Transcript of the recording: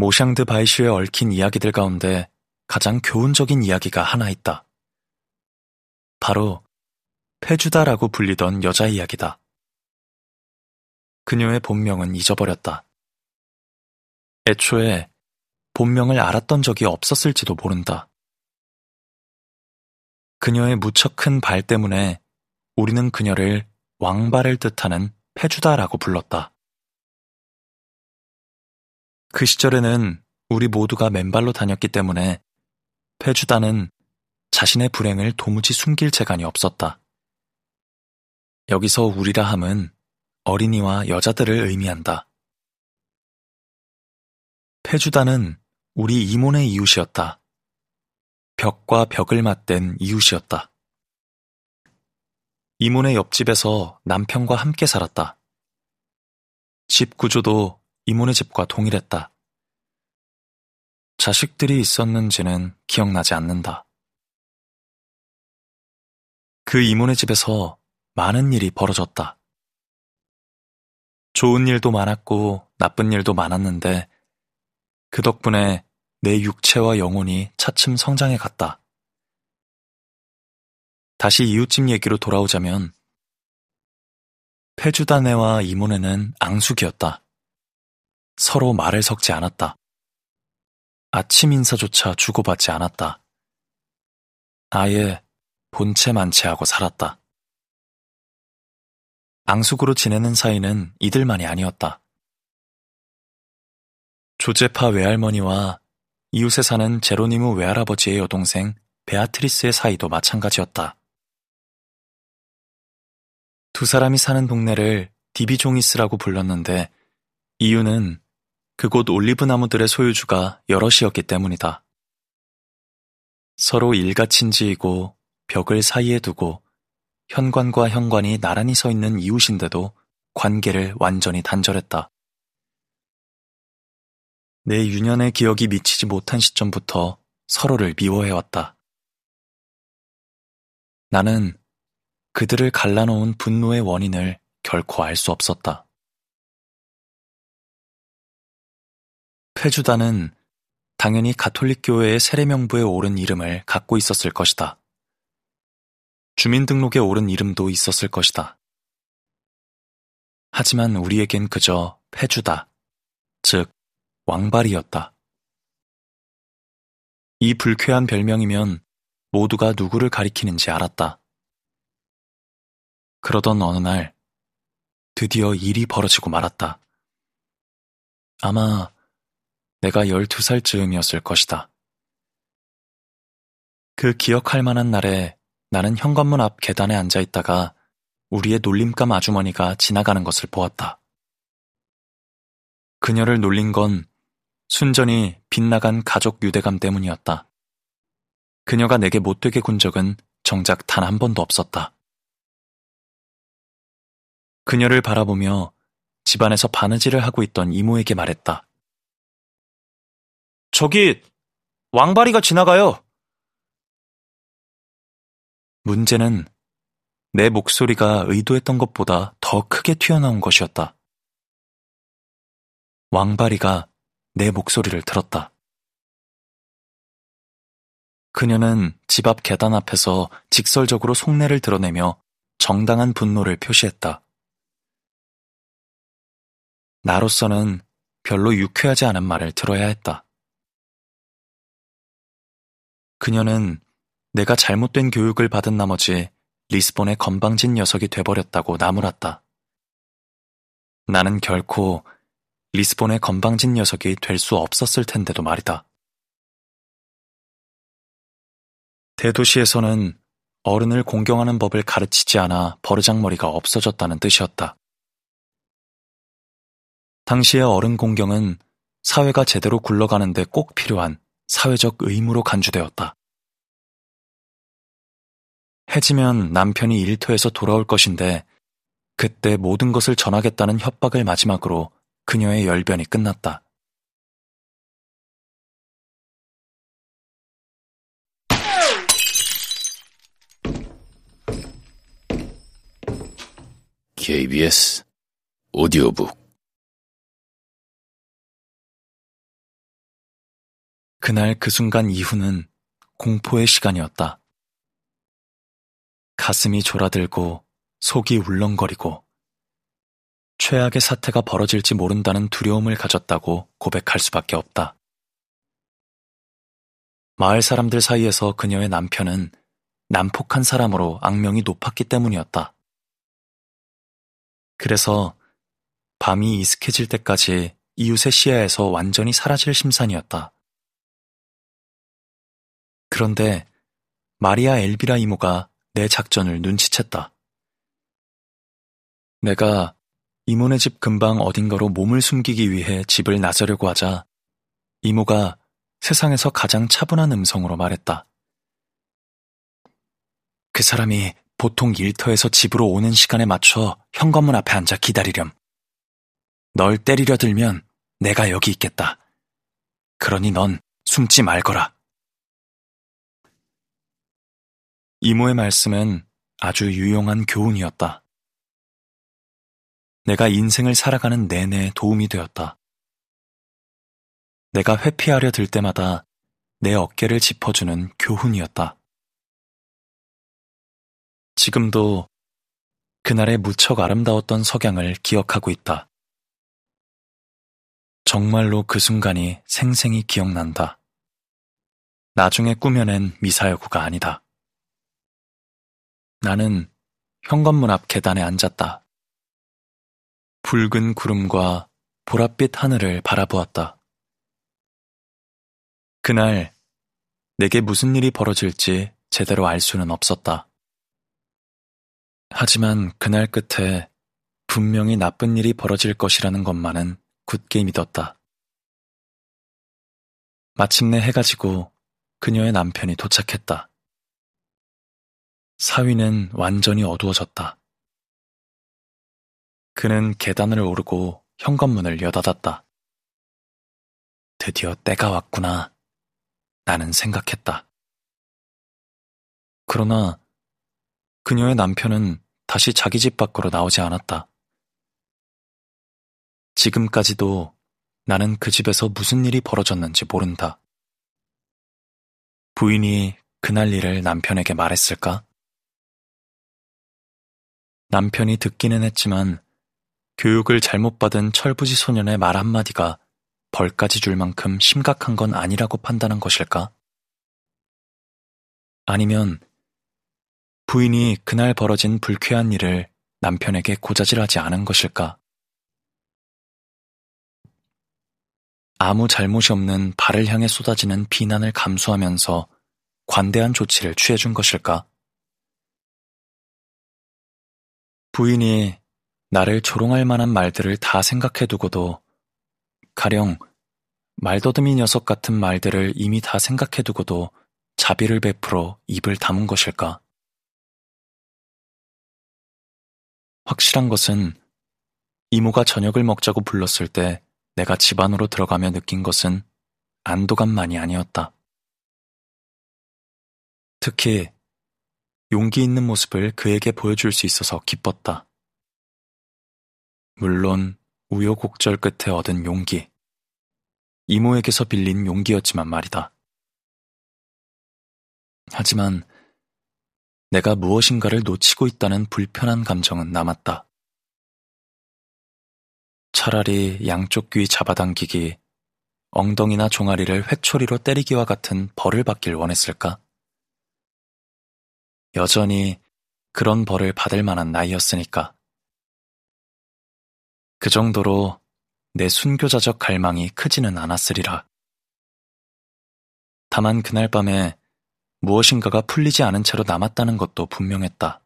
모샹드 바이슈에 얽힌 이야기들 가운데 가장 교훈적인 이야기가 하나 있다. 바로 페주다라고 불리던 여자 이야기다. 그녀의 본명은 잊어버렸다. 애초에 본명을 알았던 적이 없었을지도 모른다. 그녀의 무척 큰 발 때문에 우리는 그녀를 왕발을 뜻하는 페주다라고 불렀다. 그 시절에는 우리 모두가 맨발로 다녔기 때문에 페주다는 자신의 불행을 도무지 숨길 재간이 없었다. 여기서 우리라 함은 어린이와 여자들을 의미한다. 페주다는 우리 이몬의 이웃이었다. 벽과 벽을 맞댄 이웃이었다. 이몬의 옆집에서 남편과 함께 살았다. 집 구조도 이몬의 집과 동일했다. 자식들이 있었는지는 기억나지 않는다. 그 이모네 집에서 많은 일이 벌어졌다. 좋은 일도 많았고 나쁜 일도 많았는데 그 덕분에 내 육체와 영혼이 차츰 성장해 갔다. 다시 이웃집 얘기로 돌아오자면 페주다네와 이모네는 앙숙이었다. 서로 말을 섞지 않았다. 아침 인사조차 주고받지 않았다. 아예 본체 만체하고 살았다. 앙숙으로 지내는 사이는 이들만이 아니었다. 조제파 외할머니와 이웃에 사는 제로니무 외할아버지의 여동생 베아트리스의 사이도 마찬가지였다. 두 사람이 사는 동네를 디비종이스라고 불렀는데 이유는 그곳 올리브 나무들의 소유주가 여럿이었기 때문이다. 서로 일가친지이고 벽을 사이에 두고 현관과 현관이 나란히 서 있는 이웃인데도 관계를 완전히 단절했다. 내 유년의 기억이 미치지 못한 시점부터 서로를 미워해왔다. 나는 그들을 갈라놓은 분노의 원인을 결코 알 수 없었다. 페주다는 당연히 가톨릭 교회의 세례명부에 오른 이름을 갖고 있었을 것이다. 주민등록에 오른 이름도 있었을 것이다. 하지만 우리에겐 그저 페주다, 즉 왕발이었다. 이 불쾌한 별명이면 모두가 누구를 가리키는지 알았다. 그러던 어느 날 드디어 일이 벌어지고 말았다. 아마 내가 12살 즈음이었을 것이다. 그 기억할 만한 날에 나는 현관문 앞 계단에 앉아 있다가 우리의 놀림감 아주머니가 지나가는 것을 보았다. 그녀를 놀린 건 순전히 빗나간 가족 유대감 때문이었다. 그녀가 내게 못되게 군 적은 정작 단 한 번도 없었다. 그녀를 바라보며 집안에서 바느질을 하고 있던 이모에게 말했다. 저기 왕바리가 지나가요. 문제는 내 목소리가 의도했던 것보다 더 크게 튀어나온 것이었다. 왕바리가 내 목소리를 들었다. 그녀는 집 앞 계단 앞에서 직설적으로 속내를 드러내며 정당한 분노를 표시했다. 나로서는 별로 유쾌하지 않은 말을 들어야 했다. 그녀는 내가 잘못된 교육을 받은 나머지 리스본의 건방진 녀석이 돼버렸다고 나무랐다. 나는 결코 리스본의 건방진 녀석이 될 수 없었을 텐데도 말이다. 대도시에서는 어른을 공경하는 법을 가르치지 않아 버르장머리가 없어졌다는 뜻이었다. 당시의 어른 공경은 사회가 제대로 굴러가는데 꼭 필요한 사회적 의무로 간주되었다. 해지면 남편이 일터에서 돌아올 것인데 그때 모든 것을 전하겠다는 협박을 마지막으로 그녀의 열변이 끝났다. KBS 오디오북 그날 그 순간 이후는 공포의 시간이었다. 가슴이 졸아들고 속이 울렁거리고 최악의 사태가 벌어질지 모른다는 두려움을 가졌다고 고백할 수밖에 없다. 마을 사람들 사이에서 그녀의 남편은 난폭한 사람으로 악명이 높았기 때문이었다. 그래서 밤이 이슥해질 때까지 이웃의 시야에서 완전히 사라질 심산이었다. 그런데 마리아 엘비라 이모가 내 작전을 눈치챘다. 내가 이모네 집 근방 어딘가로 몸을 숨기기 위해 집을 나서려고 하자 이모가 세상에서 가장 차분한 음성으로 말했다. 그 사람이 보통 일터에서 집으로 오는 시간에 맞춰 현관문 앞에 앉아 기다리렴. 널 때리려 들면 내가 여기 있겠다. 그러니 넌 숨지 말거라. 이모의 말씀은 아주 유용한 교훈이었다. 내가 인생을 살아가는 내내 도움이 되었다. 내가 회피하려 들 때마다 내 어깨를 짚어주는 교훈이었다. 지금도 그날의 무척 아름다웠던 석양을 기억하고 있다. 정말로 그 순간이 생생히 기억난다. 나중에 꾸며낸 미사여구가 아니다. 나는 현관문 앞 계단에 앉았다. 붉은 구름과 보랏빛 하늘을 바라보았다. 그날 내게 무슨 일이 벌어질지 제대로 알 수는 없었다. 하지만 그날 끝에 분명히 나쁜 일이 벌어질 것이라는 것만은 굳게 믿었다. 마침내 해가 지고 그녀의 남편이 도착했다. 사위는 완전히 어두워졌다. 그는 계단을 오르고 현관문을 여닫았다. 드디어 때가 왔구나. 나는 생각했다. 그러나 그녀의 남편은 다시 자기 집 밖으로 나오지 않았다. 지금까지도 나는 그 집에서 무슨 일이 벌어졌는지 모른다. 부인이 그날 일을 남편에게 말했을까? 남편이 듣기는 했지만 교육을 잘못 받은 철부지 소년의 말 한마디가 벌까지 줄 만큼 심각한 건 아니라고 판단한 것일까? 아니면 부인이 그날 벌어진 불쾌한 일을 남편에게 고자질하지 않은 것일까? 아무 잘못이 없는 발을 향해 쏟아지는 비난을 감수하면서 관대한 조치를 취해준 것일까? 부인이 나를 조롱할 만한 말들을 다 생각해두고도 가령 말더듬이 녀석 같은 말들을 이미 다 생각해두고도 자비를 베풀어 입을 다문 것일까? 확실한 것은 이모가 저녁을 먹자고 불렀을 때 내가 집 안으로 들어가며 느낀 것은 안도감만이 아니었다. 특히 용기 있는 모습을 그에게 보여줄 수 있어서 기뻤다. 물론 우여곡절 끝에 얻은 용기. 이모에게서 빌린 용기였지만 말이다. 하지만 내가 무엇인가를 놓치고 있다는 불편한 감정은 남았다. 차라리 양쪽 귀 잡아당기기, 엉덩이나 종아리를 회초리로 때리기와 같은 벌을 받길 원했을까? 여전히 그런 벌을 받을 만한 나이였으니까. 그 정도로 내 순교자적 갈망이 크지는 않았으리라. 다만 그날 밤에 무엇인가가 풀리지 않은 채로 남았다는 것도 분명했다.